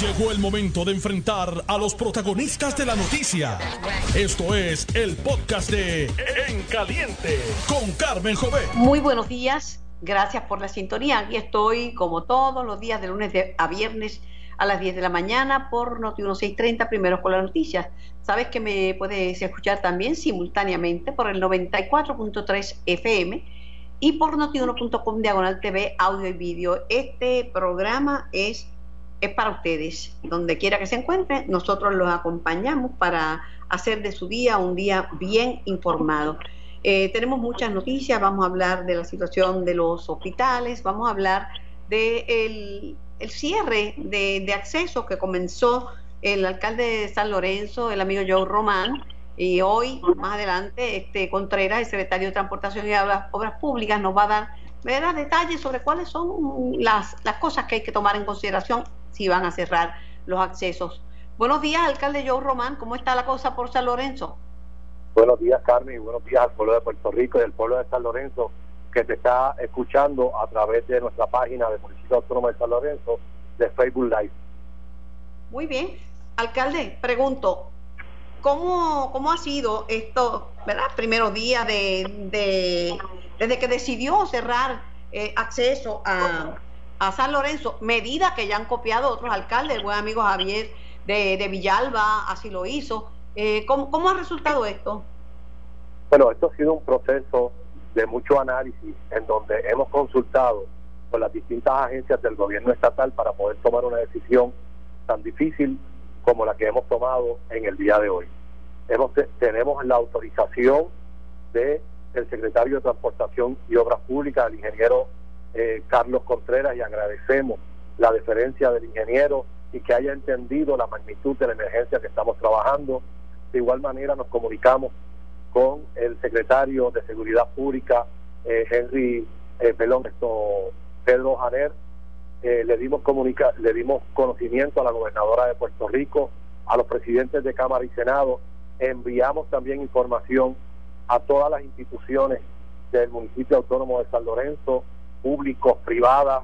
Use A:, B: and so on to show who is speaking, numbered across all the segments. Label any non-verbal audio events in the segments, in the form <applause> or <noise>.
A: Llegó el momento de enfrentar a los protagonistas de la noticia. Esto es el podcast de En Caliente con Carmen Jovet.
B: Muy buenos días, gracias por la sintonía. Aquí estoy como todos los días de lunes a viernes a las 10 de la mañana por Noti 1630, primero con las noticias. Sabes que me puedes escuchar también simultáneamente por el 94.3 FM y por notiuno.com diagonal TV, audio y vídeo. Este programa es es para ustedes. Donde quiera que se encuentren, nosotros los acompañamos para hacer de su día un día bien informado. Eh, tenemos muchas noticias, vamos a hablar de la situación de los hospitales, vamos a hablar del el cierre de, acceso que comenzó el alcalde de San Lorenzo, el amigo Joe Román, y hoy, más adelante, este Contreras, el secretario de Transportación y Obras Públicas, nos va a dar detalles sobre cuáles son las, las cosas que hay que tomar en consideración si van a cerrar los accesos. Buenos días, alcalde Joe Román, ¿cómo está la cosa por San Lorenzo?
C: Buenos días, Carmen, y buenos días al pueblo de Puerto Rico y al pueblo de San Lorenzo que te está escuchando a través de nuestra página del municipio autónomo de San Lorenzo de Facebook Live.
B: Muy bien. Alcalde, pregunto, ¿cómo, cómo ha sido esto, verdad? Primeros días de, desde que decidió cerrar eh, acceso a, a San Lorenzo, medidas que ya han copiado otros alcaldes, el buen amigo Javier de, Villalba así lo hizo. Eh, ¿cómo, ha resultado esto?
C: Bueno, esto ha sido un proceso de mucho análisis en donde hemos consultado con las distintas agencias del gobierno estatal para poder tomar una decisión tan difícil como la que hemos tomado en el día de hoy. Hemos, tenemos la autorización de el secretario de Transportación y Obras Públicas, el ingeniero eh, Carlos Contreras y agradecemos la deferencia del ingeniero y que haya entendido la magnitud de la emergencia que estamos trabajando. De igual manera nos comunicamos con el secretario de Seguridad Pública, eh, Henry eh, esto, Pedro Janer, eh, le, dimos comunica le dimos conocimiento a la gobernadora de Puerto Rico, a los presidentes de Cámara y Senado, enviamos también información a todas las instituciones del municipio autónomo de San Lorenzo, públicos, privadas,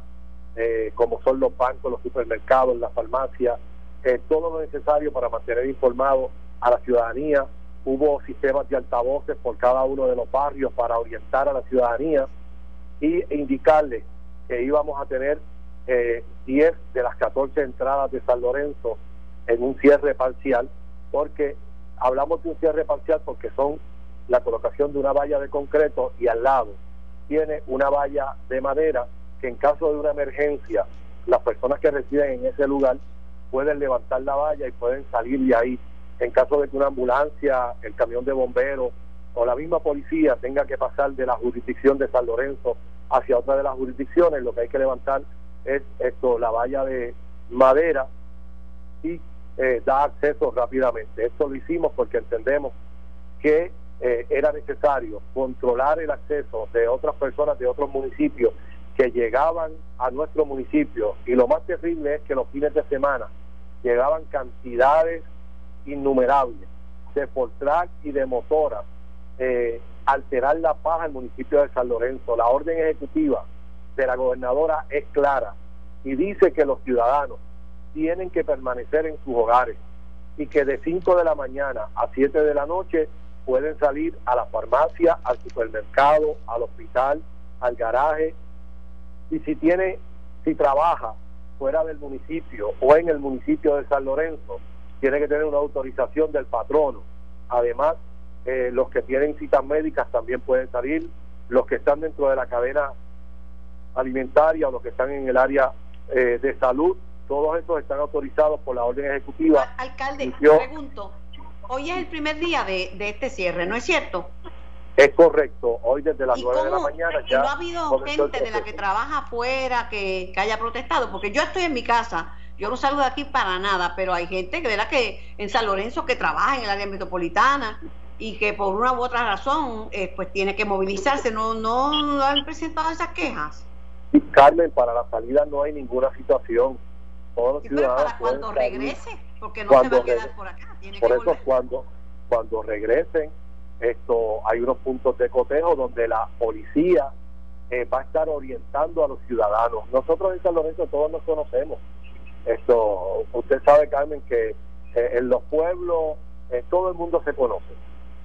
C: eh, como son los bancos, los supermercados, las farmacias, eh, todo lo necesario para mantener informado a la ciudadanía. Hubo sistemas de altavoces por cada uno de los barrios para orientar a la ciudadanía y indicarles que íbamos a tener eh, 10 de las 14 entradas de San Lorenzo en un cierre parcial, porque hablamos de un cierre parcial porque son la colocación de una valla de concreto y al lado tiene una valla de madera que en caso de una emergencia las personas que residen en ese lugar pueden levantar la valla y pueden salir de ahí. En caso de que una ambulancia, el camión de bomberos o la misma policía tenga que pasar de la jurisdicción de San Lorenzo hacia otra de las jurisdicciones, lo que hay que levantar es esto, la valla de madera y eh, da acceso rápidamente. Esto lo hicimos porque entendemos que eh, era necesario controlar el acceso de otras personas de otros municipios que llegaban a nuestro municipio y lo más terrible es que los fines de semana llegaban cantidades innumerables de Fortrack y de motoras eh, alterar la paz al municipio de San Lorenzo. La orden ejecutiva de la gobernadora es clara y dice que los ciudadanos tienen que permanecer en sus hogares y que de 5 de la mañana a 7 de la noche pueden salir a la farmacia, al supermercado, al hospital, al garaje. Y si tiene, si trabaja fuera del municipio o en el municipio de San Lorenzo, tiene que tener una autorización del patrono. Además, eh, los que tienen citas médicas también pueden salir, los que están dentro de la cadena alimentaria o los que están en el área eh, de salud, todos esos están autorizados por la orden ejecutiva.
B: Alcalde, pregunto, hoy es el primer día de, este cierre, ¿no es cierto?
C: Es correcto, hoy desde las 9 de la mañana ya.
B: ¿No ha habido gente de la que trabaja afuera que, haya protestado? Porque yo estoy en mi casa, yo no salgo de aquí para nada, pero hay gente que, que en San Lorenzo que trabaja en el área metropolitana y que por una u otra razón eh, pues tiene que movilizarse. ¿No, no, han presentado esas quejas?
C: Carmen, para la salida no hay ninguna situación. Todos los
B: para cuando regrese, porque no se va a quedar por acá.
C: Por eso cuando, cuando regresen, esto hay unos puntos de cotejo donde la policía eh, va a estar orientando a los ciudadanos. Nosotros en San Lorenzo todos nos conocemos. Esto, usted sabe, Carmen, que eh, en los pueblos eh, todo el mundo se conoce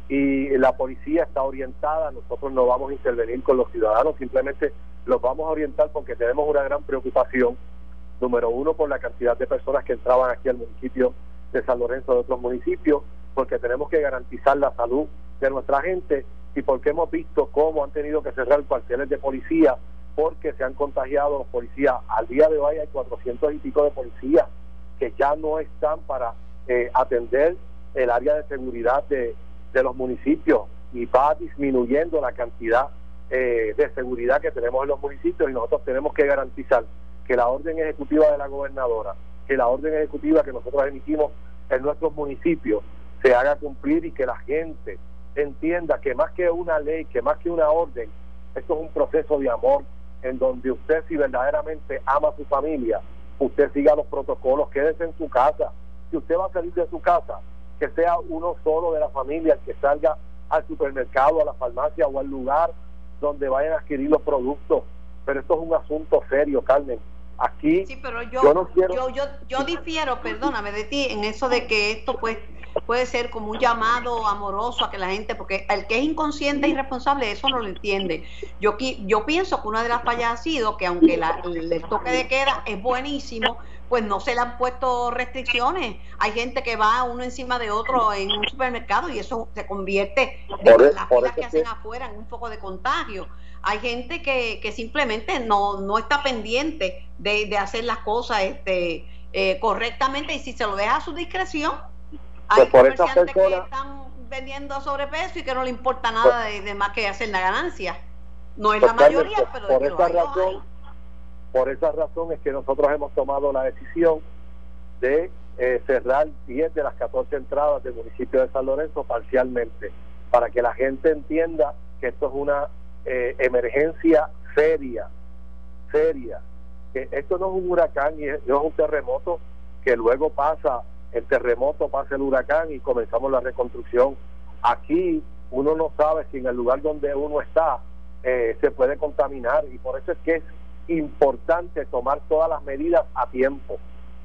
C: y la policía está orientada, nosotros no vamos a intervenir con los ciudadanos, simplemente los vamos a orientar porque tenemos una gran preocupación, número uno, por la cantidad de personas que entraban aquí al municipio de San Lorenzo de otros municipios, porque tenemos que garantizar la salud de nuestra gente y porque hemos visto cómo han tenido que cerrar cuarteles de policía porque se han contagiado los policías. Al día de hoy hay 400 y pico de policías que ya no están para eh, atender el área de seguridad de, de los municipios y va disminuyendo la cantidad eh, de seguridad que tenemos en los municipios y nosotros tenemos que garantizar que la orden ejecutiva de la gobernadora, que la orden ejecutiva que nosotros emitimos en nuestros municipios se haga cumplir y que la gente entienda que más que una ley, que más que una orden, esto es un proceso de amor en donde usted si verdaderamente ama a su familia, usted siga los protocolos, quédese en su casa. Si usted va a salir de su casa, que sea uno solo de la familia el que salga al supermercado, a la farmacia o al lugar donde vayan a adquirir los productos. Pero esto es un asunto serio, Carmen. Aquí
B: sí, pero yo, no quiero... yo, yo, difiero, perdóname de ti, en eso de que esto pues puede ser como un llamado amoroso a que la gente, porque el que es inconsciente e irresponsable, eso no lo entiende. Yo, yo pienso que una de las fallas ha sido que aunque la, el toque de queda es buenísimo, pues no se le han puesto restricciones. Hay gente que va uno encima de otro en un supermercado y eso se convierte en e-, las filas que hacen afuera en un poco de contagio. Hay gente que, que simplemente no, no está pendiente de, de hacer las cosas este, eh, correctamente y si se lo deja a su discreción, hay pues comerciantes que están vendiendo sobrepeso y que no le importa nada de, más que hacer la ganancia. No es la pues, mayoría, pero
C: por esa razón, por esa razón es que nosotros hemos tomado la decisión de eh, cerrar 10 de las 14 entradas del municipio de San Lorenzo parcialmente, para que la gente entienda que esto es una eh, emergencia seria, seria, que esto no es un huracán y no es un terremoto que luego pasa el terremoto, pasa el huracán y comenzamos la reconstrucción. Aquí uno no sabe si en el lugar donde uno está eh, se puede contaminar y por eso es que es importante tomar todas las medidas a tiempo.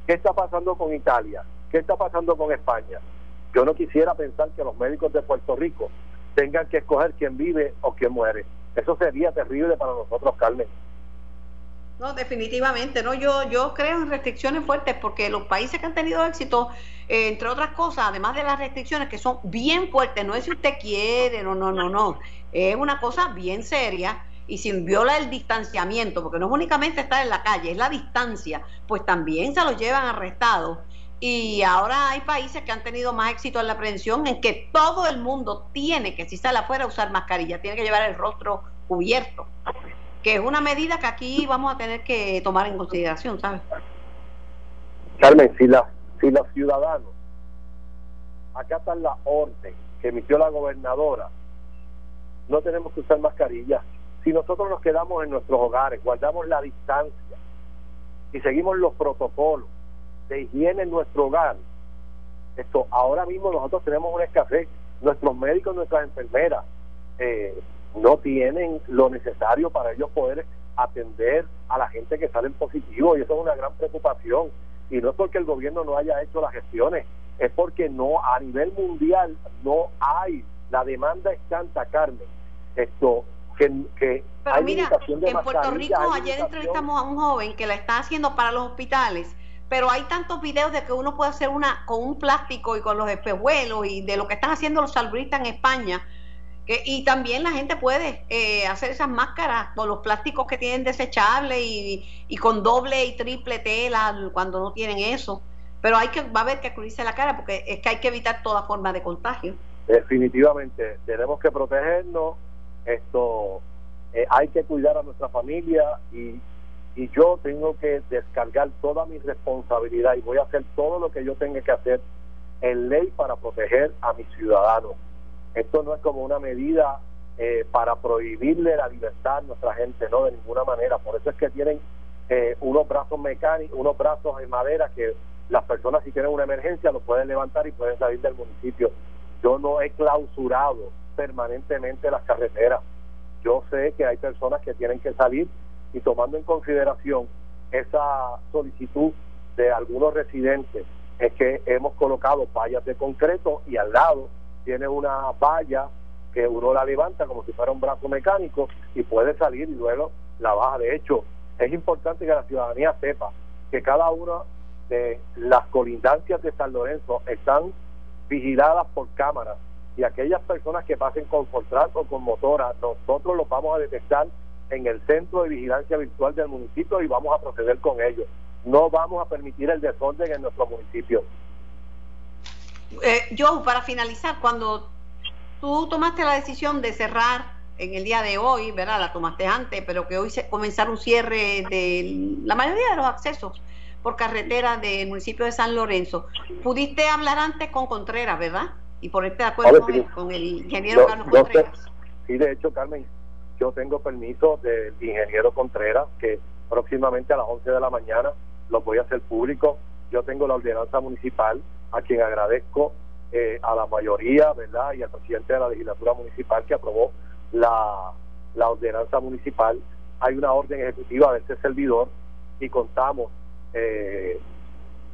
C: ¿Qué está pasando con Italia? ¿Qué está pasando con España? Yo no quisiera pensar que los médicos de Puerto Rico tengan que escoger quién vive o quién muere. Eso sería terrible para nosotros, Carmen.
B: No, definitivamente, no. Yo, yo creo en restricciones fuertes porque los países que han tenido éxito, eh, entre otras cosas, además de las restricciones que son bien fuertes, no es si usted quiere, no, no, no, no. Es una cosa bien seria y si viola el distanciamiento, porque no es únicamente estar en la calle, es la distancia, pues también se los llevan arrestados. Y ahora hay países que han tenido más éxito en la prevención, en que todo el mundo tiene que, si sale afuera, usar mascarilla, tiene que llevar el rostro cubierto que es una medida que aquí vamos a tener que tomar en consideración, ¿sabes?
C: Carmen, si, la, si los ciudadanos acatan la orden que emitió la gobernadora, no tenemos que usar mascarillas. Si nosotros nos quedamos en nuestros hogares, guardamos la distancia y seguimos los protocolos de higiene en nuestro hogar, esto ahora mismo nosotros tenemos una escasez. Nuestros médicos, nuestras enfermeras, eh, no tienen lo necesario para ellos poder atender a la gente que sale en positivo y eso es una gran preocupación. Y no es porque el gobierno no haya hecho las gestiones es porque no a nivel mundial no hay. La demanda es tanta Carmen. Esto que, que
B: pero mira en Puerto Rico ayer entrevistamos a un joven que la está haciendo para los hospitales pero hay tantos videos de que uno puede hacer una con un plástico y con los espejuelos y de lo que están haciendo los salubristas en España y también la gente puede eh, hacer esas máscaras con los plásticos que tienen desechables y, con doble y triple tela cuando no tienen eso. Pero hay que va a haber que cubrirse la cara porque es que hay que evitar toda forma de contagio.
C: Definitivamente, tenemos que protegernos, esto eh, hay que cuidar a nuestra familia y, y yo tengo que descargar toda mi responsabilidad y voy a hacer todo lo que yo tenga que hacer en ley para proteger a mis ciudadanos esto no es como una medida eh, para prohibirle la libertad a nuestra gente, no, de ninguna manera. Por eso es que tienen eh, unos brazos mecánicos, unos brazos en madera que las personas si tienen una emergencia lo pueden levantar y pueden salir del municipio. Yo no he clausurado permanentemente las carreteras. Yo sé que hay personas que tienen que salir y tomando en consideración esa solicitud de algunos residentes es que hemos colocado vallas de concreto y al lado tiene una valla que uno la levanta como si fuera un brazo mecánico y puede salir y luego la baja. De hecho, es importante que la ciudadanía sepa que cada una de las colindancias de San Lorenzo están vigiladas por cámaras y aquellas personas que pasen con contrato con motora, nosotros los vamos a detectar en el centro de vigilancia virtual del municipio y vamos a proceder con ellos. No vamos a permitir el desorden en nuestro municipio.
B: Eh, Joe, para finalizar, cuando tú tomaste la decisión de cerrar en el día de hoy, ¿verdad? La tomaste antes, pero que hoy se comenzar un cierre de la mayoría de los accesos por carretera del municipio de San Lorenzo. Pudiste hablar antes con Contreras, ¿verdad? Y ponerte de acuerdo con, el, ingeniero Carlos Contreras.
C: sí, de hecho, Carmen, yo tengo permiso del ingeniero Contreras, que próximamente a las 11 de la mañana lo voy a hacer público. Yo tengo la ordenanza municipal, a quien agradezco eh, a la mayoría, ¿verdad? Y al presidente de la legislatura municipal que aprobó la, la ordenanza municipal. Hay una orden ejecutiva de este servidor y contamos eh,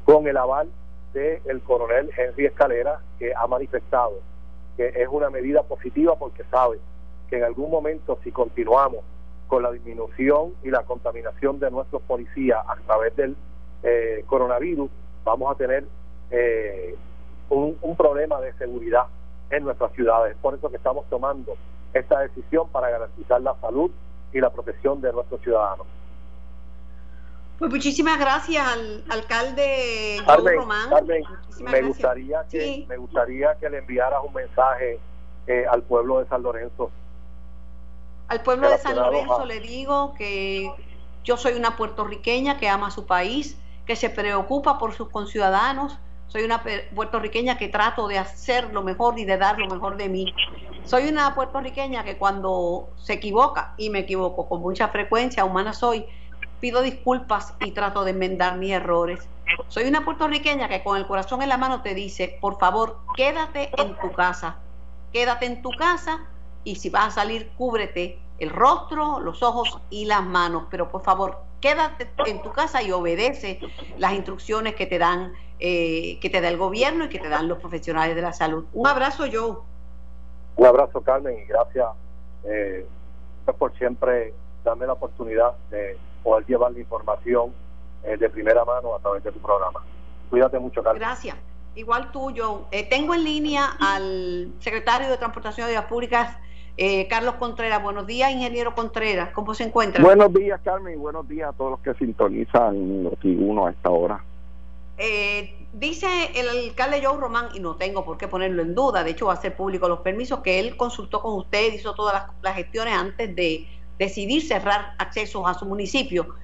C: con el aval del coronel Henry Escalera, que ha manifestado que es una medida positiva porque sabe que en algún momento si continuamos con la disminución y la contaminación de nuestros policías a través del eh, coronavirus, vamos a tener eh, un, un, problema de seguridad en nuestras ciudades. Por eso que estamos tomando esta decisión para garantizar la salud y la protección de nuestros ciudadanos.
B: Pues muchísimas gracias al alcalde
C: Román. me gustaría que me gustaría que le enviaras un mensaje eh, al pueblo de San Lorenzo.
B: Al pueblo de San Lorenzo le digo que yo soy una puertorriqueña que ama su país, que se preocupa por sus conciudadanos. Soy una puertorriqueña que trato de hacer lo mejor y de dar lo mejor de mí. Soy una puertorriqueña que cuando se equivoca, y me equivoco con mucha frecuencia, humana soy, pido disculpas y trato de enmendar mis errores. Soy una puertorriqueña que con el corazón en la mano te dice, por favor, quédate en tu casa, quédate en tu casa y si vas a salir, cúbrete el rostro, los ojos y las manos, pero por favor, quédate en tu casa y obedece las instrucciones que te dan, eh, que te da el gobierno y que te dan los profesionales de la salud. Un abrazo, Joe.
C: Un abrazo, Carmen, y gracias eh, por siempre darme la oportunidad de poder llevar la información eh, de primera mano a través de tu programa. Cuídate mucho, Carlos.
B: Gracias. Igual tú, yo. Eh, tengo en línea al secretario de Transportación de Vías Públicas, eh, Carlos Contreras. Buenos días, ingeniero Contreras. ¿Cómo se encuentra?
D: Buenos días, Carmen, y buenos días a todos los que sintonizan los uno a esta hora.
B: dice el alcalde Joe Román, y no tengo por qué ponerlo en duda, de hecho va a ser público los permisos, que él consultó con usted, hizo todas las gestiones antes de decidir cerrar accesos a su municipio.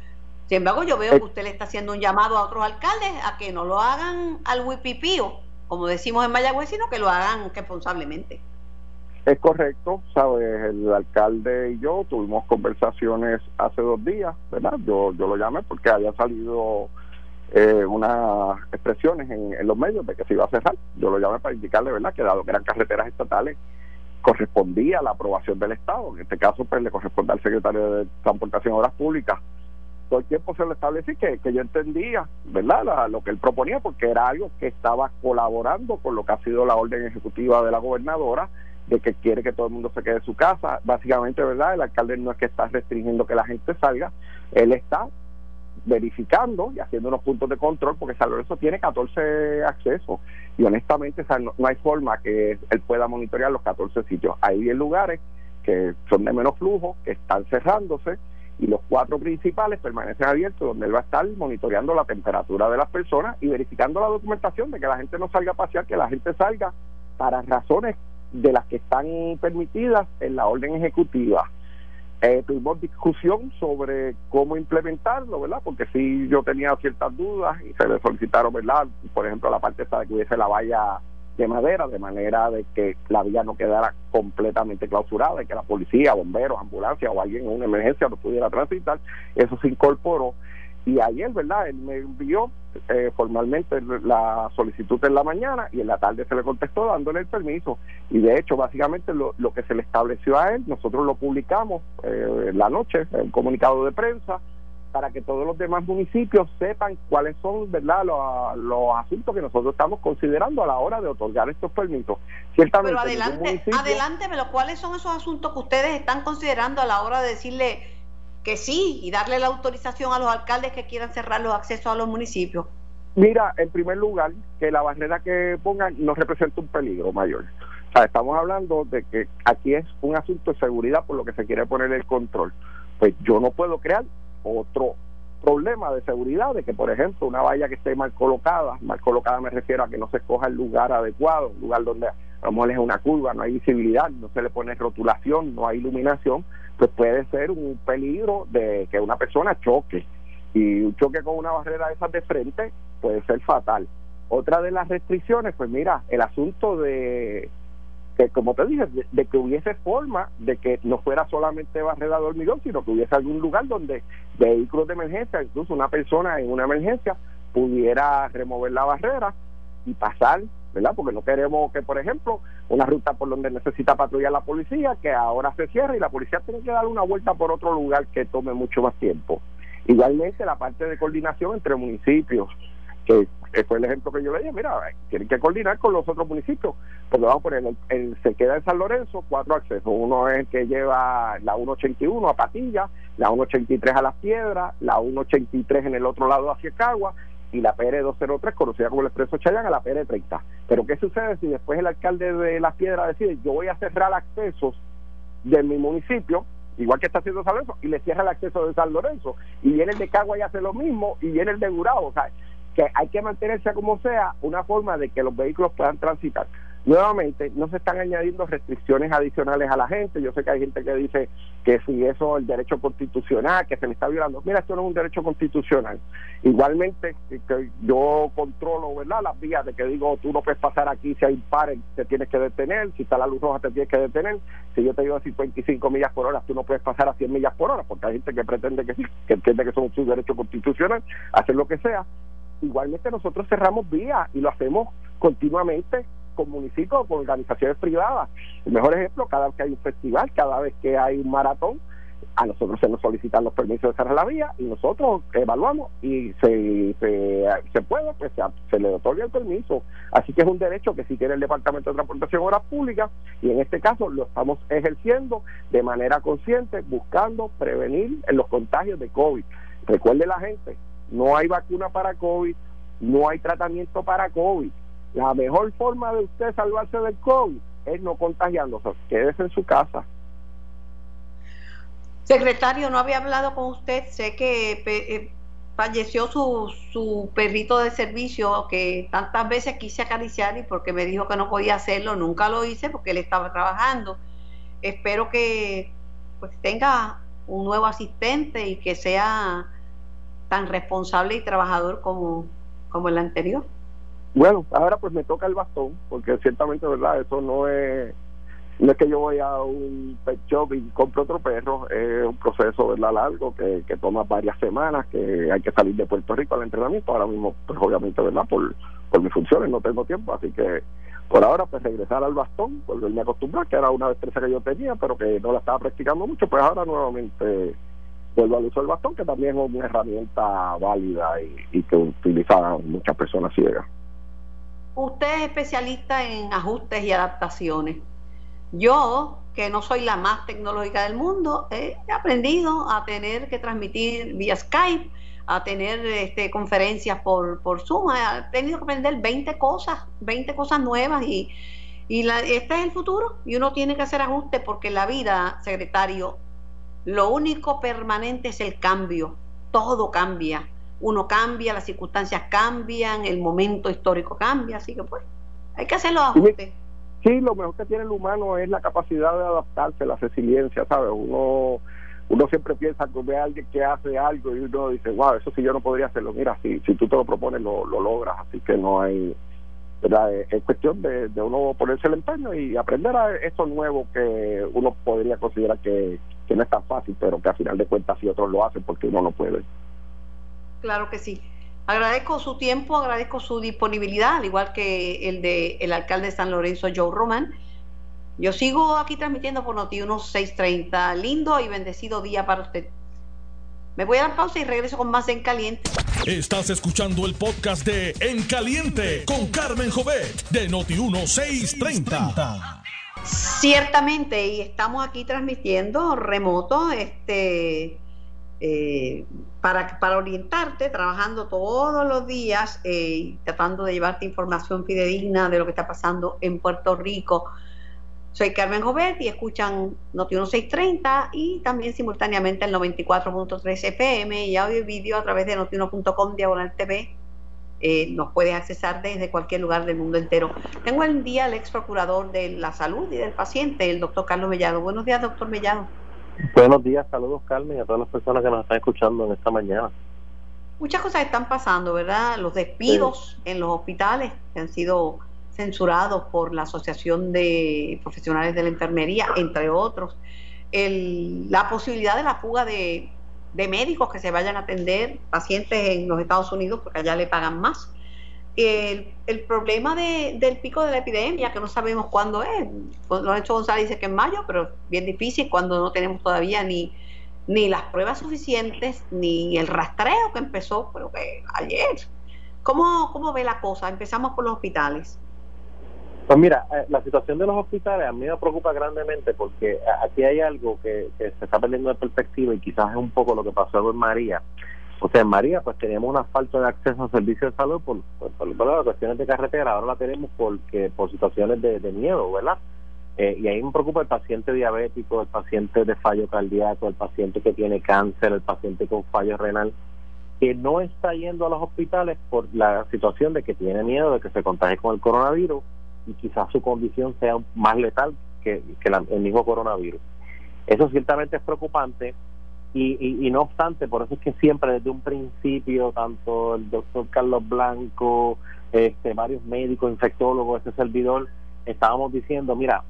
B: Sin embargo, yo veo que usted le está haciendo un llamado a otros alcaldes a que no lo hagan al wipipío, como decimos en Mayagüez, sino que lo hagan responsablemente.
D: Es correcto, sabes, el alcalde y yo tuvimos conversaciones hace dos días, ¿verdad? Yo, yo lo llamé porque había salido eh, unas expresiones en, en, los medios de que se iba a cerrar. Yo lo llamé para indicarle, ¿verdad?, que dado que eran carreteras estatales, correspondía a la aprobación del Estado. En este caso, pues le corresponde al secretario de Transportación y Obras Públicas. Todo el tiempo se le establecí que, que yo entendía, ¿verdad?, lo que él proponía, porque era algo que estaba colaborando con lo que ha sido la orden ejecutiva de la gobernadora, de que quiere que todo el mundo se quede en su casa. Básicamente, ¿verdad?, el alcalde no es que está restringiendo que la gente salga, él está verificando y haciendo unos puntos de control porque San Lorenzo tiene 14 accesos y honestamente no, hay forma que él pueda monitorear los 14 sitios. Hay 10 lugares que son de menos flujo, que están cerrándose y los cuatro principales permanecen abiertos donde él va a estar monitoreando la temperatura de las personas y verificando la documentación de que la gente no salga a pasear, que la gente salga para razones de las que están permitidas en la orden ejecutiva. Eh, tuvimos discusión sobre cómo implementarlo, ¿verdad? Porque sí yo tenía ciertas dudas y se le solicitaron, ¿verdad? Por ejemplo, la parte esta de que hubiese la valla de madera, de manera de que la vía no quedara completamente clausurada y que la policía, bomberos, ambulancia o alguien en una emergencia no pudiera transitar. Eso se incorporó y ayer, ¿verdad? Él me envió eh, formalmente la solicitud en la mañana y en la tarde se le contestó dándole el permiso. Y de hecho, básicamente lo, lo que se le estableció a él, nosotros lo publicamos eh, en la noche, en comunicado de prensa, para que todos los demás municipios sepan cuáles son verdad los, asuntos que nosotros estamos considerando a la hora de otorgar estos permisos.
B: Ciertamente, Pero adelante, adelántemelo, ¿cuáles son esos asuntos que ustedes están considerando a la hora de decirle que sí y darle la autorización a los alcaldes que quieran cerrar los accesos a los municipios?
D: Mira, en primer lugar, que la barrera que pongan no representa un peligro mayor. O sea, estamos hablando de que aquí es un asunto de seguridad por lo que se quiere poner el control. Pues yo no puedo crear otro problema de seguridad, de que, por ejemplo, una valla que esté mal colocada, mal colocada me refiero a que no se escoja el lugar adecuado, un lugar donde a lo mejor es una curva, no hay visibilidad, no se le pone rotulación, no hay iluminación, pues puede ser un peligro de que una persona choque. Y un choque con una barrera de esas de frente puede ser fatal. Otra de las restricciones, pues mira, el asunto de que como te dije, de, que hubiese forma de que no fuera solamente barrera de hormigón, sino que hubiese algún lugar donde vehículos de emergencia, incluso una persona en una emergencia, pudiera remover la barrera y pasar, ¿verdad? Porque no queremos que, por ejemplo, una ruta por donde necesita patrullar la policía, que ahora se cierre y la policía tenga que dar una vuelta por otro lugar que tome mucho más tiempo. Igualmente la parte de coordinación entre municipios, que fue el ejemplo que yo le dije, mira, tienen que coordinar con los otros municipios, porque vamos a poner, el, se queda en San Lorenzo cuatro accesos, uno es el que lleva la 181 a Patilla, la 183 a Las Piedras, la 183 en el otro lado hacia Cagua, y la PR203, conocida como el Expreso Chayán, a la PR30. Pero ¿qué sucede si después el alcalde de Las Piedras decide, yo voy a cerrar accesos de mi municipio, igual que está haciendo San Lorenzo, y le cierra el acceso de San Lorenzo, y viene el de Cagua y hace lo mismo, y viene el de Gurao, o sea, que hay que mantenerse como sea una forma de que los vehículos puedan transitar. Nuevamente, no se están añadiendo restricciones adicionales a la gente. Yo sé que hay gente que dice que si eso es el derecho constitucional, que se le está violando. Mira, esto no es un derecho constitucional. Igualmente, que yo controlo ¿verdad? las vías de que digo, tú no puedes pasar aquí, si hay pares, te tienes que detener, si está la luz roja, te tienes que detener. Si yo te digo a 55 millas por hora, tú no puedes pasar a 100 millas por hora, porque hay gente que pretende que sí, que entiende que son sus derechos constitucionales, hacer lo que sea igualmente nosotros cerramos vías y lo hacemos continuamente con municipios, con organizaciones privadas. El mejor ejemplo, cada vez que hay un festival, cada vez que hay un maratón, a nosotros se nos solicitan los permisos de cerrar la vía y nosotros evaluamos y se, se, puede, pues se, le otorga el permiso. Así que es un derecho que sí tiene el Departamento de Transportación Obras Públicas y en este caso lo estamos ejerciendo de manera consciente, buscando prevenir los contagios de COVID. Recuerde la gente, no hay vacuna para COVID, no hay tratamiento para COVID. La mejor forma de usted salvarse del COVID es no contagiándose. Quédese en su casa.
B: Secretario, no había hablado con usted. Sé que eh, falleció su, su perrito de servicio que tantas veces quise acariciar y porque me dijo que no podía hacerlo, nunca lo hice porque él estaba trabajando. Espero que pues tenga un nuevo asistente y que sea tan responsable y trabajador como, como el anterior.
D: Bueno, ahora pues me toca el bastón, porque ciertamente, ¿verdad? Eso no es, no es que yo voy a un pet shop y compro otro perro, es un proceso, ¿verdad? Largo, que, que toma varias semanas, que hay que salir de Puerto Rico al entrenamiento. Ahora mismo, pues obviamente, ¿verdad? Por, por mis funciones no tengo tiempo, así que por ahora pues regresar al bastón, volverme a acostumbrar, que era una destreza que yo tenía, pero que no la estaba practicando mucho, pues ahora nuevamente vuelvo al uso del bastón, que también es una herramienta válida y, que utilizan muchas personas ciegas.
B: Usted es especialista en ajustes y adaptaciones. Yo, que no soy la más tecnológica del mundo, he aprendido a tener que transmitir vía Skype, a tener este, conferencias por, Zoom, he tenido que aprender 20 cosas, 20 cosas nuevas y, y este es el futuro y uno tiene que hacer ajustes porque la vida, secretario, lo único permanente es el cambio. Todo cambia. Uno cambia, las circunstancias cambian, el momento histórico cambia, así que pues hay que hacer los ajustes.
D: Sí, lo mejor que tiene el humano es la capacidad de adaptarse, la resiliencia, ¿sabes? Uno uno siempre piensa que ve a alguien que hace algo y uno dice, wow, eso sí yo no podría hacerlo. Mira, si, si tú te lo propones, lo, lo logras. Así que no hay, ¿verdad? Es cuestión de, de, uno ponerse el empeño y aprender a eso nuevo que uno podría considerar que, que no es tan fácil, pero que al final de cuentas si otros lo hacen porque uno no puede.
B: Claro que sí. Agradezco su tiempo, agradezco su disponibilidad, al igual que el de el alcalde de San Lorenzo, Joe Roman. Yo sigo aquí transmitiendo por Noti 630. Lindo y bendecido día para usted. Me voy a dar pausa y regreso con más En Caliente.
A: Estás escuchando el podcast de En Caliente con Carmen Jovet de Noti1630.
B: Ciertamente, y estamos aquí transmitiendo remoto, este, eh, para, para orientarte, trabajando todos los días, eh, tratando de llevarte información fidedigna de lo que está pasando en Puerto Rico. Soy Carmen Jovet y escuchan Noti 1630 y también simultáneamente el 94.3 FM y audio y vídeo a través de notiuno.com diagonal TV. Eh, nos puedes accesar desde cualquier lugar del mundo entero. Tengo el día el ex procurador de la salud y del paciente, el doctor Carlos Mellado. Buenos días, doctor Mellado.
E: Buenos días, saludos Carmen y a todas las personas que nos están escuchando en esta mañana.
B: Muchas cosas están pasando, ¿verdad? Los despidos en los hospitales que han sido censurados por la Asociación de Profesionales de la Enfermería, entre otros. El, la posibilidad de la fuga de, de, médicos que se vayan a atender pacientes en los Estados Unidos porque allá le pagan más. El, el problema de, del pico de la epidemia, que no sabemos cuándo es. Lorenzo González dice que en mayo, pero bien difícil cuando no tenemos todavía ni, ni las pruebas suficientes, ni el rastreo que empezó, pero que ayer. ¿Cómo, ¿Cómo ve la cosa? Empezamos por los hospitales.
E: Pues mira, eh, la situación de los hospitales a mí me preocupa grandemente porque aquí hay algo que, que, se está perdiendo de perspectiva y quizás es un poco lo que pasó en María. O sea, María pues teníamos una falta de acceso a servicios de salud por, por, por cuestiones de carretera, ahora la tenemos porque por situaciones de, de miedo, ¿verdad? Eh, y ahí me preocupa el paciente diabético, el paciente de fallo cardíaco, el paciente que tiene cáncer, el paciente con fallo renal, que no está yendo a los hospitales por la situación de que tiene miedo de que se contagie con el coronavirus y quizás su condición sea más letal que, que la, el mismo coronavirus. Eso ciertamente es preocupante y, y, y, no obstante, por eso es que siempre desde un principio, tanto el doctor Carlos Blanco, este, varios médicos, infectólogos, este servidor, estábamos diciendo, mira,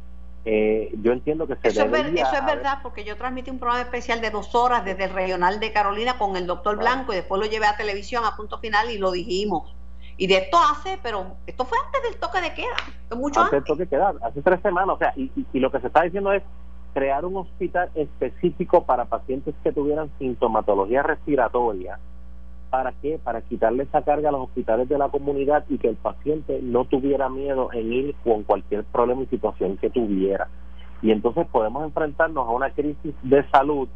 E: eh, yo entiendo que se
B: eso, es, ver, eso es verdad, porque yo transmití un programa especial de dos horas desde el regional de Carolina con el doctor Blanco y después lo llevé a televisión a punto final y lo dijimos y de esto hace, pero esto fue antes del toque de queda, mucho
E: antes.
B: antes.
E: del toque de queda, hace tres semanas, o sea, y, y, y, lo que se está diciendo es crear un hospital específico para pacientes que tuvieran sintomatología respiratoria. ¿Para qué? Para quitarle esa carga a los hospitales de la comunidad y que el paciente no tuviera miedo en ir con cualquier problema y situación que tuviera. Y entonces podemos enfrentarnos a una crisis de salud,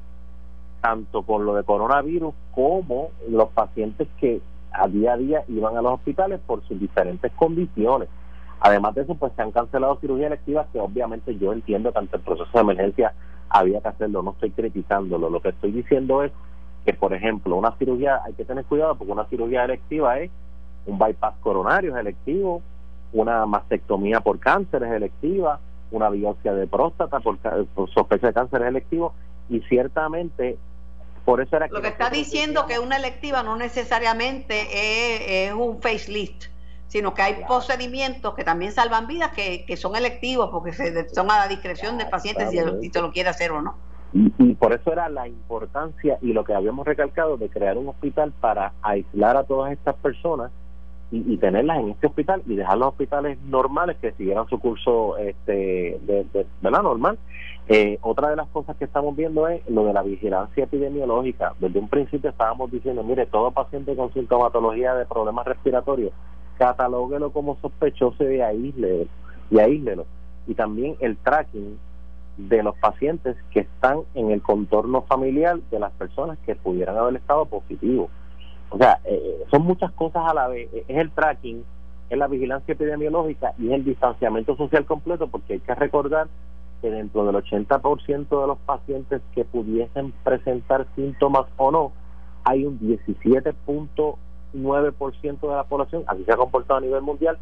E: tanto con lo de coronavirus como los pacientes que a día a día iban a los hospitales por sus diferentes condiciones. Además de eso, pues se han cancelado cirugías electivas que obviamente yo entiendo que ante el proceso de emergencia había que hacerlo, no estoy critizándolo, lo que estoy diciendo es que, por ejemplo, una cirugía, hay que tener cuidado porque una cirugía electiva es un bypass coronario es electivo, una mastectomía por cáncer es electiva, una biopsia de próstata por, por sospecha de cáncer es electivo y ciertamente por eso era
B: lo que, que está diciendo que una electiva no necesariamente es, es un facelift sino que hay claro. procedimientos que también salvan vidas que, que son electivos porque se, son a la discreción del paciente si, si se lo quiere hacer o no
E: y, y, por eso era la importancia y lo que habíamos recalcado de crear un hospital para aislar a todas estas personas y, y tenerlas en este hospital y dejar los hospitales normales que siguieran su curso este de, de ¿verdad? normal eh, otra de las cosas que estamos viendo es lo de la vigilancia epidemiológica. Desde un principio estábamos diciendo, mire, todo paciente con sintomatología de problemas respiratorios, catalóguelo como sospechoso y aíslelo, y aíslelo. Y también el tracking de los pacientes que están en el contorno familiar de las personas que pudieran haber estado positivos. O sea, eh, son muchas cosas a la vez. Es el tracking, es la vigilancia epidemiológica y es el distanciamiento social completo, porque hay que recordar que dentro del 80% de los pacientes que pudiesen presentar síntomas o no, hay un 17.9% de la población, así se ha comportado a nivel mundial,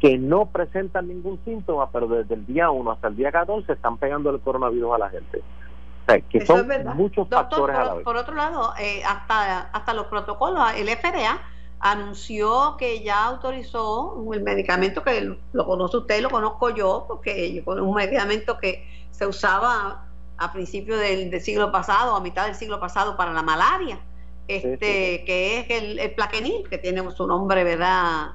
E: que no presentan ningún síntoma, pero desde el día 1 hasta el día 14 están pegando el coronavirus a la gente. O sea, que
B: Eso
E: son
B: es
E: muchos
B: Doctor,
E: factores
B: por,
E: a la vez.
B: Por otro lado, eh, hasta, hasta los protocolos, el FDA anunció que ya autorizó el medicamento que lo conoce usted, lo conozco yo, porque yo conozco un medicamento que se usaba a principios del, del, siglo pasado, a mitad del siglo pasado para la malaria, este, sí, sí. que es el, el, plaquenil, que tiene su nombre, ¿verdad?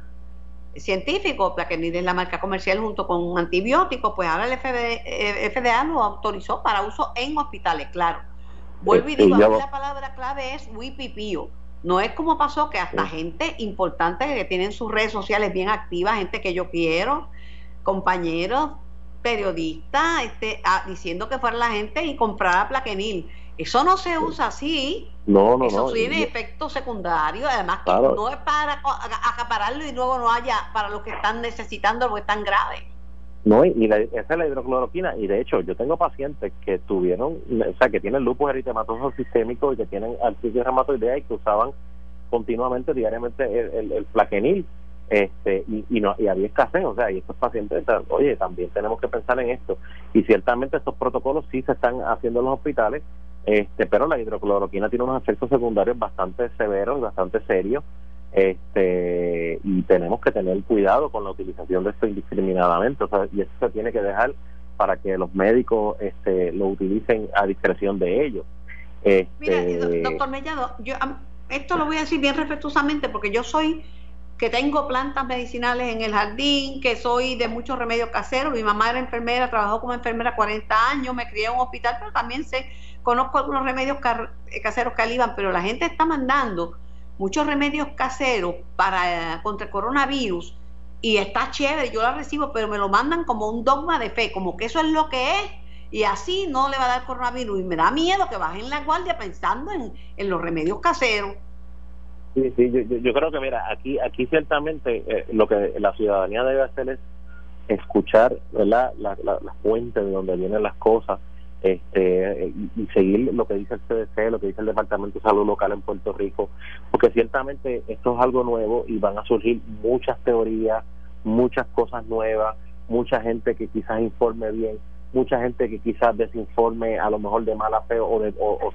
B: científico, plaquenil es la marca comercial junto con un antibiótico, pues ahora el FDA, el FDA lo autorizó para uso en hospitales, claro Vuelvo y eh, digo, la palabra clave es wipipío. No es como pasó que hasta gente importante que tienen sus redes sociales bien activas, gente que yo quiero, compañeros, periodistas, este, ah, diciendo que fuera la gente y comprara plaquenil. Eso no se usa así.
E: No, no,
B: Eso tiene efectos secundarios, además que no es para acapararlo y luego no haya para los que están necesitando algo tan grave.
E: No, y esa es la hidrocloroquina. Y de hecho, yo tengo pacientes que tuvieron, o sea, que tienen lupus eritematoso sistémico y que tienen artritis reumatoidea y que usaban continuamente, diariamente, el, el, plaquenil. Este, y, y, no, y había escasez, o sea, y estos pacientes, oye, también tenemos que pensar en esto. Y ciertamente estos protocolos sí se están haciendo en los hospitales, este, pero la hidrocloroquina tiene unos efectos secundarios bastante severos, bastante serios. Este y tenemos que tener cuidado con la utilización de esto indiscriminadamente. O sea, y eso se tiene que dejar para que los médicos este, lo utilicen a discreción de ellos.
B: Este, Mira, doctor Mellado, yo esto lo voy a decir bien respetuosamente porque yo soy que tengo plantas medicinales en el jardín, que soy de muchos remedios caseros. Mi mamá era enfermera, trabajó como enfermera 40 años, me crié en un hospital, pero también sé, conozco algunos remedios caseros que alivan, pero la gente está mandando muchos remedios caseros para contra el coronavirus y está chévere, yo la recibo, pero me lo mandan como un dogma de fe, como que eso es lo que es y así no le va a dar coronavirus y me da miedo que bajen la guardia pensando en, en los remedios caseros.
E: Sí, sí, yo, yo, creo que mira, aquí aquí ciertamente eh, lo que la ciudadanía debe hacer es escuchar ¿verdad? La, la, la fuente de donde vienen las cosas este y, seguir lo que dice el CDC, lo que dice el Departamento de Salud Local en Puerto Rico, porque ciertamente esto es algo nuevo y van a surgir muchas teorías, muchas cosas nuevas, mucha gente que quizás informe bien, mucha gente que quizás desinforme a lo mejor de mala fe o, de, o,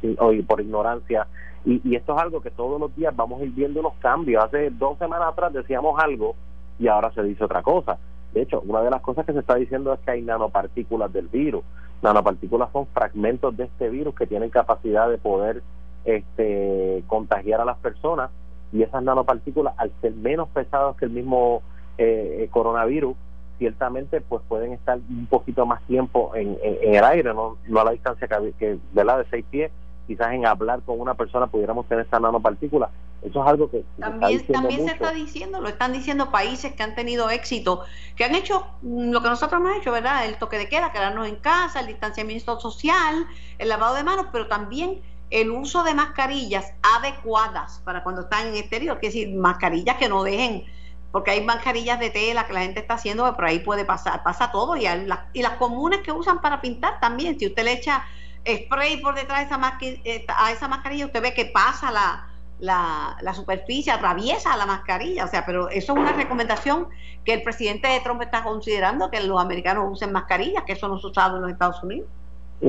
E: por ignorancia. Y, y esto es algo que todos los días vamos a ir viendo los cambios. Hace dos semanas atrás decíamos algo y ahora se dice otra cosa. De hecho, una de las cosas que se está diciendo es que hay nanopartículas del virus. Nanopartículas son fragmentos de este virus que tienen capacidad de poder este, contagiar a las personas y esas nanopartículas, al ser menos pesadas que el mismo eh, coronavirus, ciertamente pues pueden estar un poquito más tiempo en, el aire, no, no a la distancia que, que la de seis pies, quizás en hablar con una persona pudiéramos tener esa nanopartícula. Eso es algo que
B: también, también se está diciendo, lo están diciendo países que han tenido éxito, que han hecho mm, lo que nosotros hemos hecho, ¿verdad? El toque de queda, quedarnos en casa, el distanciamiento social, el lavado de manos, pero también el uso de mascarillas adecuadas para cuando están en exterior, es decir, mascarillas que no dejen, porque hay mascarillas de tela que la gente está haciendo, que por ahí puede pasar, pasa todo, y, y las comunes que usan para pintar también, si usted le echa spray por detrás de esa eh, a esa mascarilla, usted ve que pasa la, la, la, superficie, atraviesa la mascarilla. O sea, pero eso es una recomendación que el presidente de Trump está considerando, que los americanos usen mascarillas, que eso no se usado en los Estados Unidos.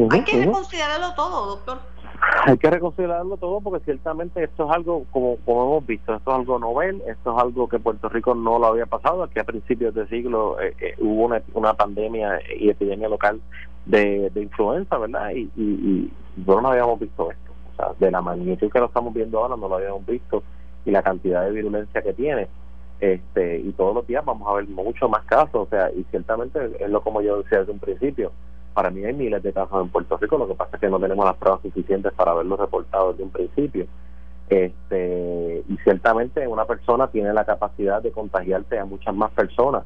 B: Hay que reconsiderarlo todo, doctor. <laughs>
E: Hay que reconsiderarlo todo porque ciertamente esto es algo, como, como hemos visto, esto es algo novel, esto es algo que Puerto Rico no lo había pasado, aquí a principios de siglo eh, eh, hubo una, una pandemia y epidemia local de, de influenza, ¿verdad? Y, y, no habíamos visto esto. O sea, de la magnitud que lo estamos viendo ahora no lo habíamos visto y la cantidad de virulencia que tiene. este Y todos los días vamos a ver mucho más casos. O sea, y ciertamente es lo como yo decía desde un principio. Para mí hay miles de casos en Puerto Rico, lo que pasa es que no tenemos las pruebas suficientes para verlos reportados desde un principio. Este, y ciertamente una persona tiene la capacidad de contagiarse a muchas más personas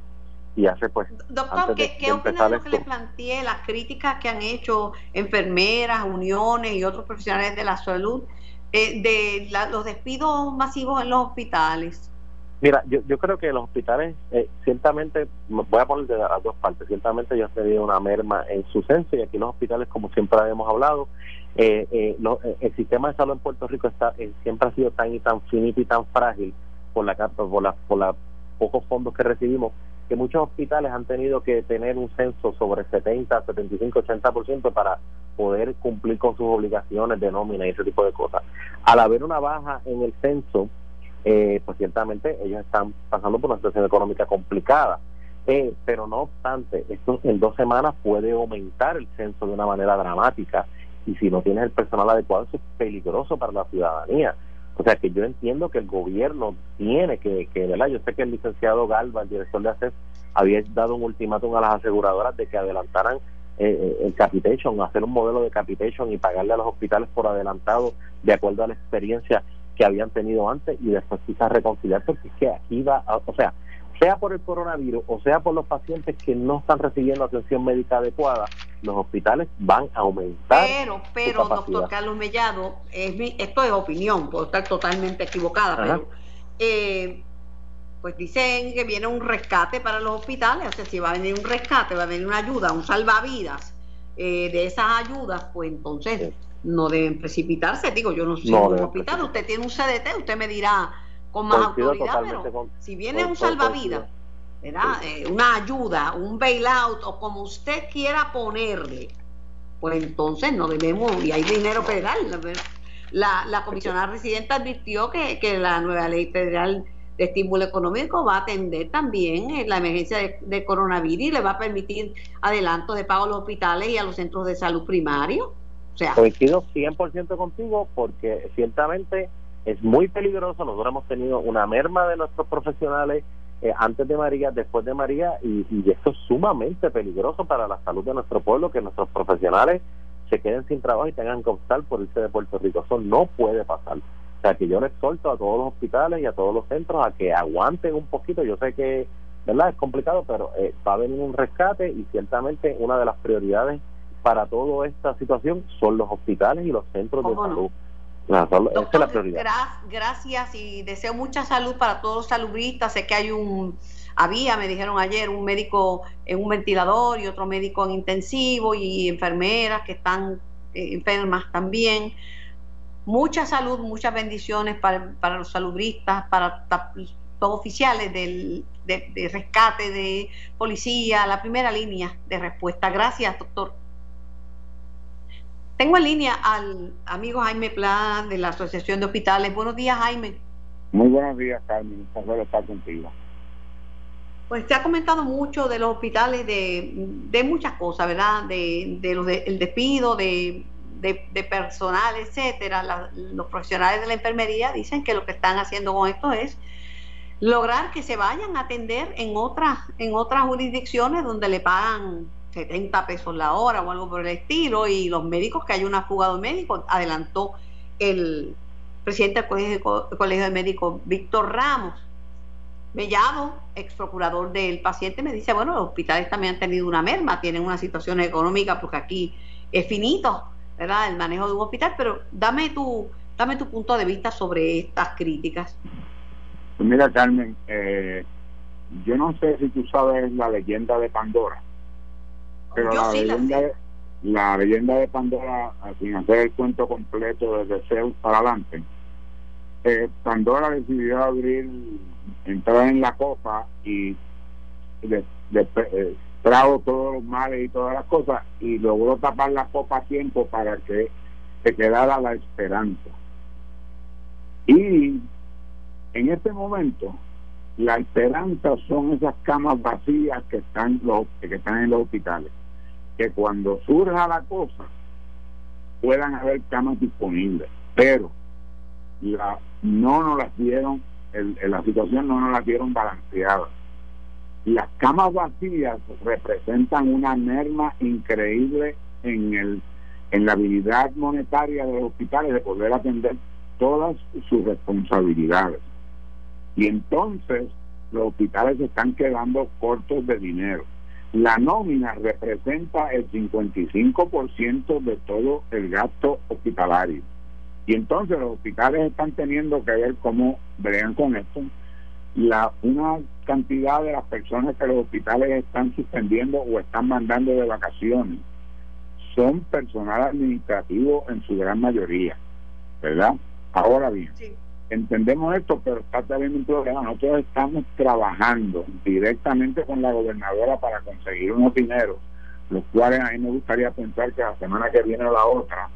E: y hace pues
B: doctor ¿qué, ¿qué opina de lo que le planteé las críticas que han hecho enfermeras uniones y otros profesionales de la salud eh, de los despidos masivos en los hospitales
E: mira yo, yo creo que los hospitales eh, ciertamente voy a poner de las dos partes ciertamente yo he tenido una merma en su censo y aquí los hospitales como siempre habíamos hablado eh, eh, el sistema de salud en Puerto Rico está siempre ha sido tan y tan finito y tan frágil por la por la por la pocos fondos que recibimos que muchos hospitales han tenido que tener un censo sobre 70, 75, 80% para poder cumplir con sus obligaciones de nómina y ese tipo de cosas. Al haber una baja en el censo, eh, pues ciertamente ellos están pasando por una situación económica complicada. Eh, pero no obstante, esto en dos semanas puede aumentar el censo de una manera dramática y si no tienes el personal adecuado eso es peligroso para la ciudadanía. O sea que yo entiendo que el gobierno tiene que, que ¿verdad? Yo sé que el licenciado Galva, el director de ACES, había dado un ultimátum a las aseguradoras de que adelantaran eh, el capitation, hacer un modelo de capitation y pagarle a los hospitales por adelantado de acuerdo a la experiencia que habían tenido antes y después quizás reconciliar porque es que aquí va, o sea, sea por el coronavirus o sea por los pacientes que no están recibiendo atención médica adecuada, los hospitales van a aumentar.
B: Pero, pero, doctor Carlos Mellado, esto es opinión, puedo estar totalmente equivocada, pero eh, pues dicen que viene un rescate para los hospitales, o sea, si va a venir un rescate, va a venir una ayuda, un salvavidas eh, de esas ayudas, pues entonces no deben precipitarse. Digo, yo no soy un hospital, usted tiene un CDT, usted me dirá con más autoridad, pero si viene un salvavidas, ¿verdad? Eh, una ayuda, un bailout o como usted quiera ponerle, pues entonces no debemos, y hay dinero federal. La, la comisionada residente advirtió que, que la nueva ley federal de estímulo económico va a atender también eh, la emergencia de, coronavirus y le va a permitir adelanto de pago a los hospitales y a los centros de salud primarios. O sea,
E: coincido 100% contigo porque ciertamente es muy peligroso. Nosotros hemos tenido una merma de nuestros profesionales eh, antes de María, después de María, y, y, esto es sumamente peligroso para la salud de nuestro pueblo, que nuestros profesionales se queden sin trabajo y tengan que optar por irse de Puerto Rico. Eso no puede pasar. O sea, que yo le exhorto a todos los hospitales y a todos los centros a que aguanten un poquito. Yo sé que, ¿verdad? Es complicado, pero eh, va a venir un rescate y ciertamente una de las prioridades para toda esta situación son los hospitales y los centros de salud. esa es la prioridad.
B: gracias y deseo mucha salud para todos los saludistas. Sé que hay un, había, me dijeron ayer, un médico en un ventilador y otro médico en intensivo y enfermeras que están eh, enfermas también mucha salud, muchas bendiciones para, para los saludistas, para los oficiales del, de, rescate, de policía, la primera línea de respuesta. Gracias, doctor. Tengo en línea al amigo Jaime Pla de la Asociación de Hospitales. Buenos días, Jaime.
F: Muy buenos días, Carmen. Un placer estar contigo.
B: Pues te ha comentado mucho de los hospitales, de, de muchas cosas, ¿verdad? De, de los de, el despido, de de, personal, etcétera, los profesionales de la enfermería dicen que lo que están haciendo con esto es lograr que se vayan a atender en otras en otras jurisdicciones donde le pagan 70 pesos la hora o algo por el estilo y los médicos que hay una fuga de médicos adelantó el presidente del colegio, de médicos Víctor Ramos Mellado, ex procurador del paciente, me dice, bueno, los hospitales también han tenido una merma, tienen una situación económica porque aquí es finito, ¿verdad? el manejo de un hospital, pero dame tu, dame tu punto de vista sobre estas críticas.
F: Pues mira, Carmen, eh, yo no sé si tú sabes la leyenda de Pandora, pero la, leyenda, de, la leyenda de Pandora, sin hacer el cuento completo desde Zeus para adelante, eh, Pandora decidió abrir, entrar en la copa y eh, trajo todos los males y todas las cosas y logró tapar la copa a tiempo para que se quedara la esperanza. Y en este momento, la esperanza son esas camas vacías que están, los, que están en los hospitales. Que cuando surja la cosa, puedan haber camas disponibles. Pero la, no nos las dieron, el, la situación no nos las dieron balanceadas las camas vacías representan una merma increíble en el en la habilidad monetaria de los hospitales de poder atender todas sus responsabilidades. Y entonces los hospitales están quedando cortos de dinero. La nómina representa el 55% de todo el gasto hospitalario. Y entonces los hospitales están teniendo que ver cómo bregan con esto la una cantidad de las personas que los hospitales están suspendiendo o están mandando de vacaciones son personal administrativo en su gran mayoría, ¿verdad? Ahora bien, entendemos esto, pero está teniendo un problema. Nosotros estamos trabajando directamente con la gobernadora para conseguir unos dineros, los cuales a mí me gustaría pensar que la semana que viene o la otra,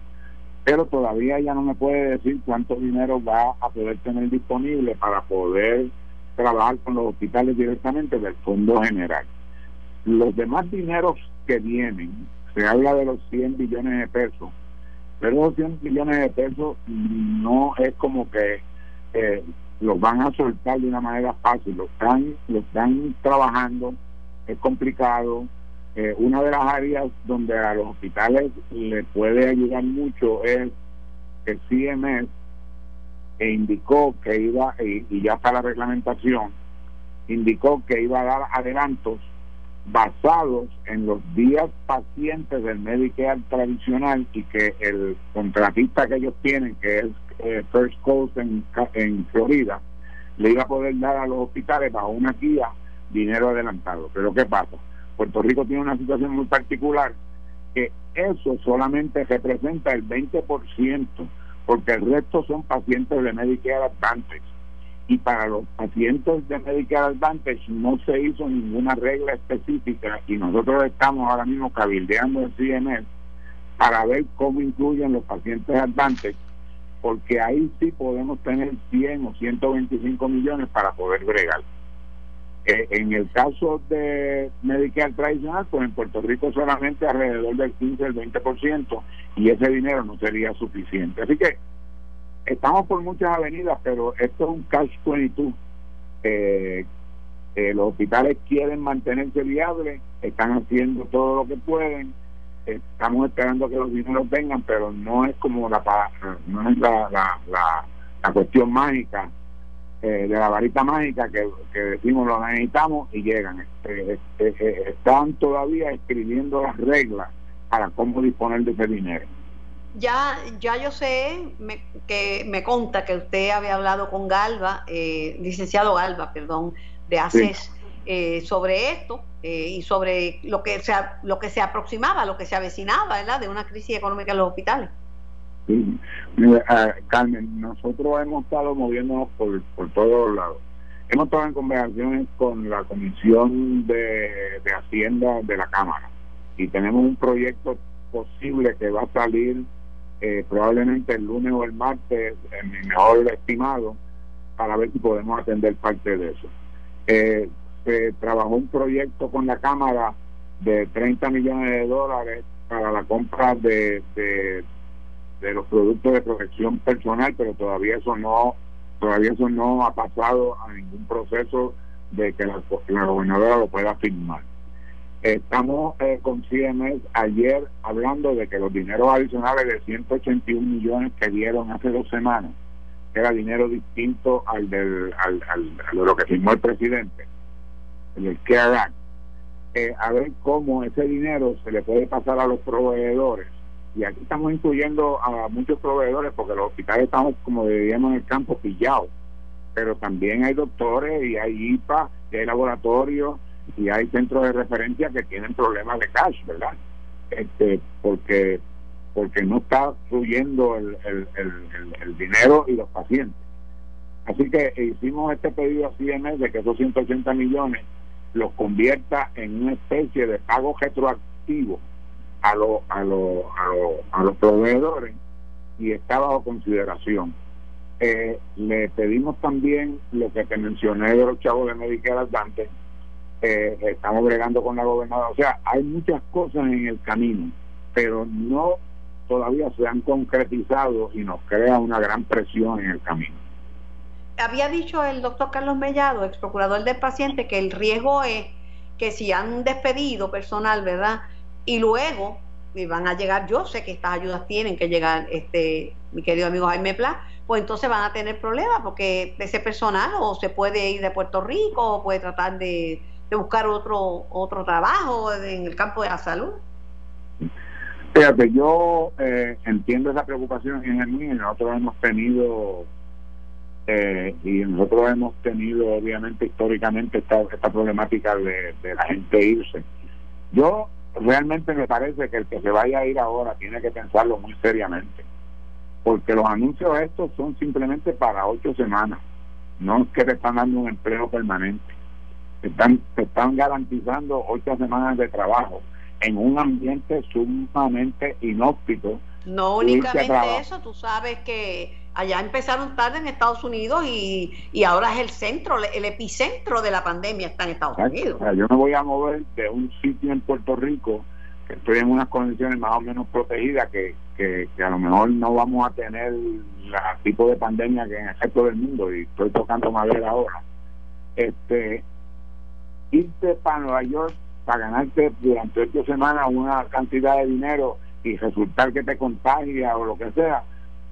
F: pero todavía ella no me puede decir cuánto dinero va a poder tener disponible para poder trabajar con los hospitales directamente del Fondo General. Los demás dineros que vienen, se habla de los 100 billones de pesos, pero esos 100 billones de pesos no es como que eh, los van a soltar de una manera fácil, los están, los están trabajando, es complicado, eh, una de las áreas donde a los hospitales le puede ayudar mucho es que CMS e indicó que iba, y, ya está la reglamentación, indicó que iba a dar adelantos basados en los días pacientes del Medicare tradicional y que el contratista que ellos tienen, que es eh, First Coast en, en Florida, le iba a poder dar a los hospitales bajo una guía dinero adelantado. Pero ¿qué pasa? Puerto Rico tiene una situación muy particular que eso solamente representa el 20%, porque el resto son pacientes de Medicare Advantage. Y para los pacientes de Medicare Advantage no se hizo ninguna regla específica y nosotros estamos ahora mismo cabildeando en CMS para ver cómo incluyen los pacientes Advantage, porque ahí sí podemos tener 100 o 125 millones para poder bregar en el caso de Medicare tradicional, pues en Puerto Rico solamente alrededor del 15 al 20% y ese dinero no sería suficiente. Así que estamos por muchas avenidas, pero esto es un cash 22. Eh, eh, los hospitales quieren mantenerse viables, están haciendo todo lo que pueden, estamos esperando que los dineros vengan, pero no es como la no es la, la, la, la cuestión mágica eh, de la varita mágica que, decimos lo necesitamos y llegan. Este, este, eh, están todavía escribiendo las reglas para cómo disponer de ese dinero.
B: Ya, ya yo sé que me conta que usted había hablado con Galva, eh, licenciado Galva, perdón, de ACES, sobre esto y sobre lo que, se, lo que se aproximaba, lo que se avecinaba, ¿verdad?, de una crisis económica en los hospitales.
F: Sí. Carmen, nosotros hemos estado moviéndonos por, por todos lados. Hemos estado en conversaciones con la Comisión de, Hacienda de la Cámara y tenemos un proyecto posible que va a salir eh, probablemente el lunes o el martes, en mi mejor estimado, para ver si podemos atender parte de eso. Eh, se trabajó un proyecto con la Cámara de 30 millones de dólares para la compra de, de los productos de protección personal, pero todavía eso no todavía eso no ha pasado a ningún proceso de que la, gobernadora lo pueda firmar. Estamos eh, con CMS ayer hablando de que los dineros adicionales de 181 millones que dieron hace dos semanas, era dinero distinto al, del, al, al, lo que firmó el presidente, el CARE Act, eh, a ver cómo ese dinero se le puede pasar a los proveedores y aquí estamos incluyendo a muchos proveedores porque los hospitales estamos, como diríamos en el campo, pillados. Pero también hay doctores y hay IPA, y hay laboratorios y hay centros de referencia que tienen problemas de cash, ¿verdad? Este, porque porque no está fluyendo el, el, el, dinero y los pacientes. Así que hicimos este pedido a CMS de que esos 180 millones los convierta en una especie de pago retroactivo a, lo, a, lo, a, los proveedores y está bajo consideración. Eh, le pedimos también lo que te mencioné de los chavos de Medicare Advantage. Eh, estamos bregando con la gobernadora. O sea, hay muchas cosas en el camino, pero no todavía se han concretizado y nos crea una gran presión en el camino.
B: Había dicho el doctor Carlos Mellado, ex procurador del paciente, que el riesgo es que si han despedido personal, ¿verdad? y luego van a llegar, yo sé que estas ayudas tienen que llegar, este, mi querido amigo Jaime Pla, pues entonces van a tener problemas porque ese personal o se puede ir de Puerto Rico o puede tratar de, buscar otro otro trabajo en el campo de la salud.
F: Fíjate, yo eh, entiendo esa preocupación en el mío, nosotros hemos tenido eh, y nosotros hemos tenido obviamente históricamente esta, esta problemática de, la gente irse. Yo realmente me parece que el que se vaya a ir ahora tiene que pensarlo muy seriamente, porque los anuncios estos son simplemente para ocho semanas, no es que te están dando un empleo permanente, te están, te están garantizando ocho semanas de trabajo en un ambiente sumamente inhóspito.
B: No únicamente eso, tú sabes que allá empezaron tarde en Estados Unidos y, y ahora es el centro, el epicentro de la pandemia está en Estados Unidos.
F: yo me voy a mover de un sitio en Puerto Rico que estoy en unas condiciones más o menos protegidas que, que, a lo mejor no vamos a tener el tipo de pandemia que en el resto del mundo y estoy tocando madera ahora. Este, irte para Nueva York para ganarte durante ocho semanas una cantidad de dinero y resultar que te contagia o lo que sea,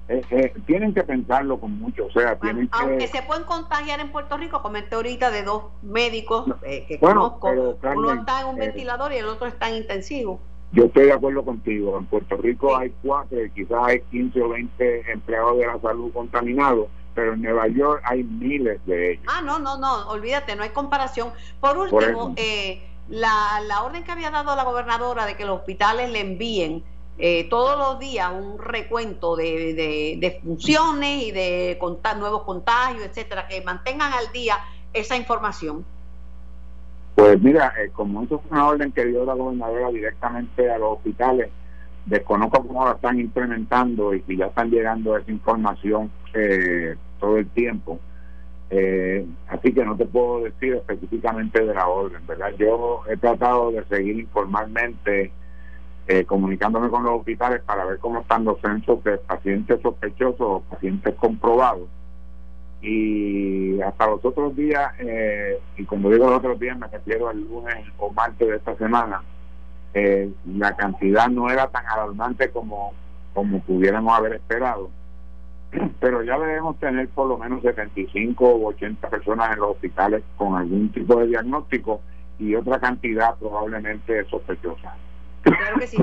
F: eh, eh, tienen que pensarlo con mucho, o sea, tienen que...
B: Aunque se pueden contagiar en Puerto Rico, comenté ahorita de dos médicos eh, que conozco, uno está en un ventilador y el otro está en intensivo.
F: Yo estoy de acuerdo contigo, en Puerto Rico hay cuatro, quizás hay 15 o 20 empleados de la salud contaminados, pero en Nueva York hay miles de ellos.
B: Ah, no, no, no, olvídate, no hay comparación. Por último, la, la orden que había dado la gobernadora de que los hospitales le envíen eh, todos los días un recuento de, de, funciones y de nuevos contagios, etcétera, que mantengan al día esa información.
F: Pues mira, eh, como eso es una orden que dio la gobernadora directamente a los hospitales, desconozco cómo la están implementando y si ya están llegando esa información eh, todo el tiempo. así que no te puedo decir específicamente de la orden, ¿verdad? Yo he tratado de seguir informalmente eh, comunicándome con los hospitales para ver cómo están los censos de pacientes sospechosos o pacientes comprobados. Y hasta los otros días, eh, y cuando digo los otros días me refiero al lunes o martes de esta semana, eh, la cantidad no era tan alarmante como, como pudiéramos haber esperado. <clears throat> Pero ya debemos tener por lo menos 75 o 80 personas en los hospitales con algún tipo de diagnóstico y otra cantidad probablemente sospechosa.
B: Claro que sí.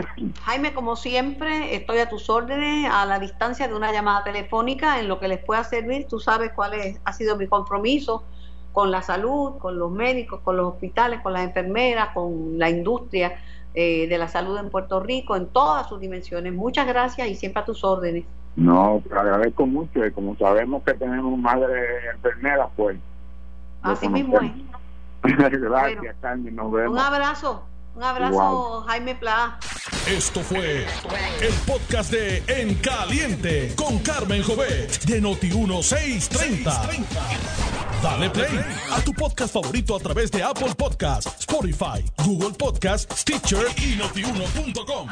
B: Jaime, como siempre, estoy a tus órdenes, a la distancia de una llamada telefónica, en lo que les pueda servir. Tú sabes cuál es, ha sido mi compromiso con la salud, con los médicos, con los hospitales, con las enfermeras, con la industria eh, de la salud en Puerto Rico, en todas sus dimensiones. Muchas gracias y siempre a tus órdenes.
F: No, te agradezco mucho y como sabemos que tenemos madre enfermeras, pues.
B: Así mismo es. <laughs>
F: gracias, Carmen. Nos vemos.
B: Un abrazo. Un abrazo, Jaime Pla.
A: Esto fue el podcast de En Caliente con Carmen Jovet de Noti1630. Dale play a tu podcast favorito a través de Apple Podcasts, Spotify, Google Podcasts, Stitcher y notiuno.com.